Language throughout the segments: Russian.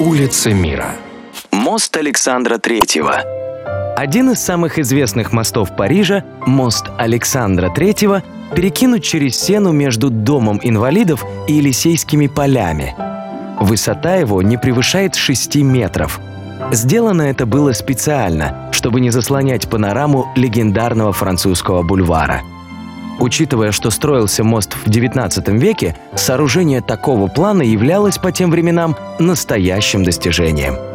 Улица мира. Мост Александра Третьего. Один из самых известных мостов Парижа, мост Александра Третьего, перекинут через Сену между Домом инвалидов и Елисейскими полями. Высота его не превышает 6 метров. Сделано это было специально, чтобы не заслонять панораму легендарного французского бульвара. Учитывая, что строился мост в XIX веке, сооружение такого плана являлось по тем временам настоящим достижением –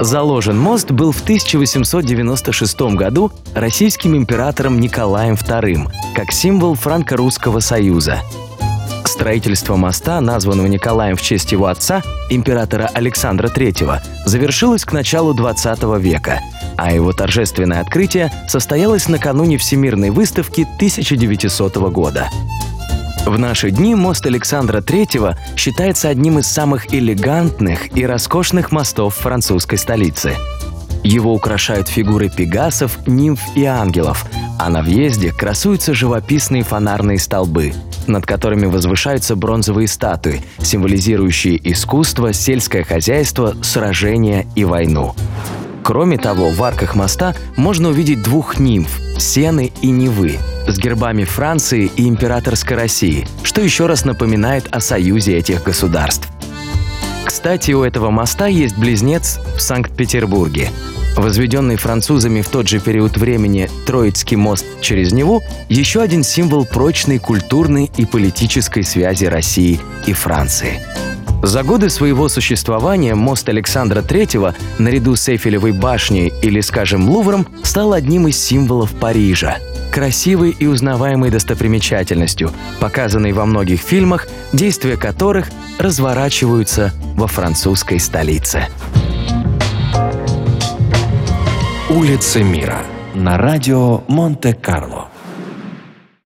Заложен мост был в 1896 году российским императором Николаем II как символ Франко-Русского союза. Строительство моста, названного Николаем в честь его отца, императора Александра III, завершилось к началу XX века, а его торжественное открытие состоялось накануне Всемирной выставки 1900 года. В наши дни мост Александра III считается одним из самых элегантных и роскошных мостов французской столицы. Его украшают фигуры пегасов, нимф и ангелов, а на въезде красуются живописные фонарные столбы, над которыми возвышаются бронзовые статуи, символизирующие искусство, сельское хозяйство, сражения и войну. Кроме того, в арках моста можно увидеть двух нимф – Сены и Невы – с гербами Франции и императорской России, что еще раз напоминает о союзе этих государств. Кстати, у этого моста есть близнец в Санкт-Петербурге. Возведенный французами в тот же период времени Троицкий мост через Неву – еще один символ прочной культурной и политической связи России и Франции. За годы своего существования мост Александра III наряду с Эйфелевой башней или, скажем, Лувром стал одним из символов Парижа – красивой и узнаваемой достопримечательностью, показанной во многих фильмах, действия которых разворачиваются во французской столице. Улица мира на радио Монте-Карло.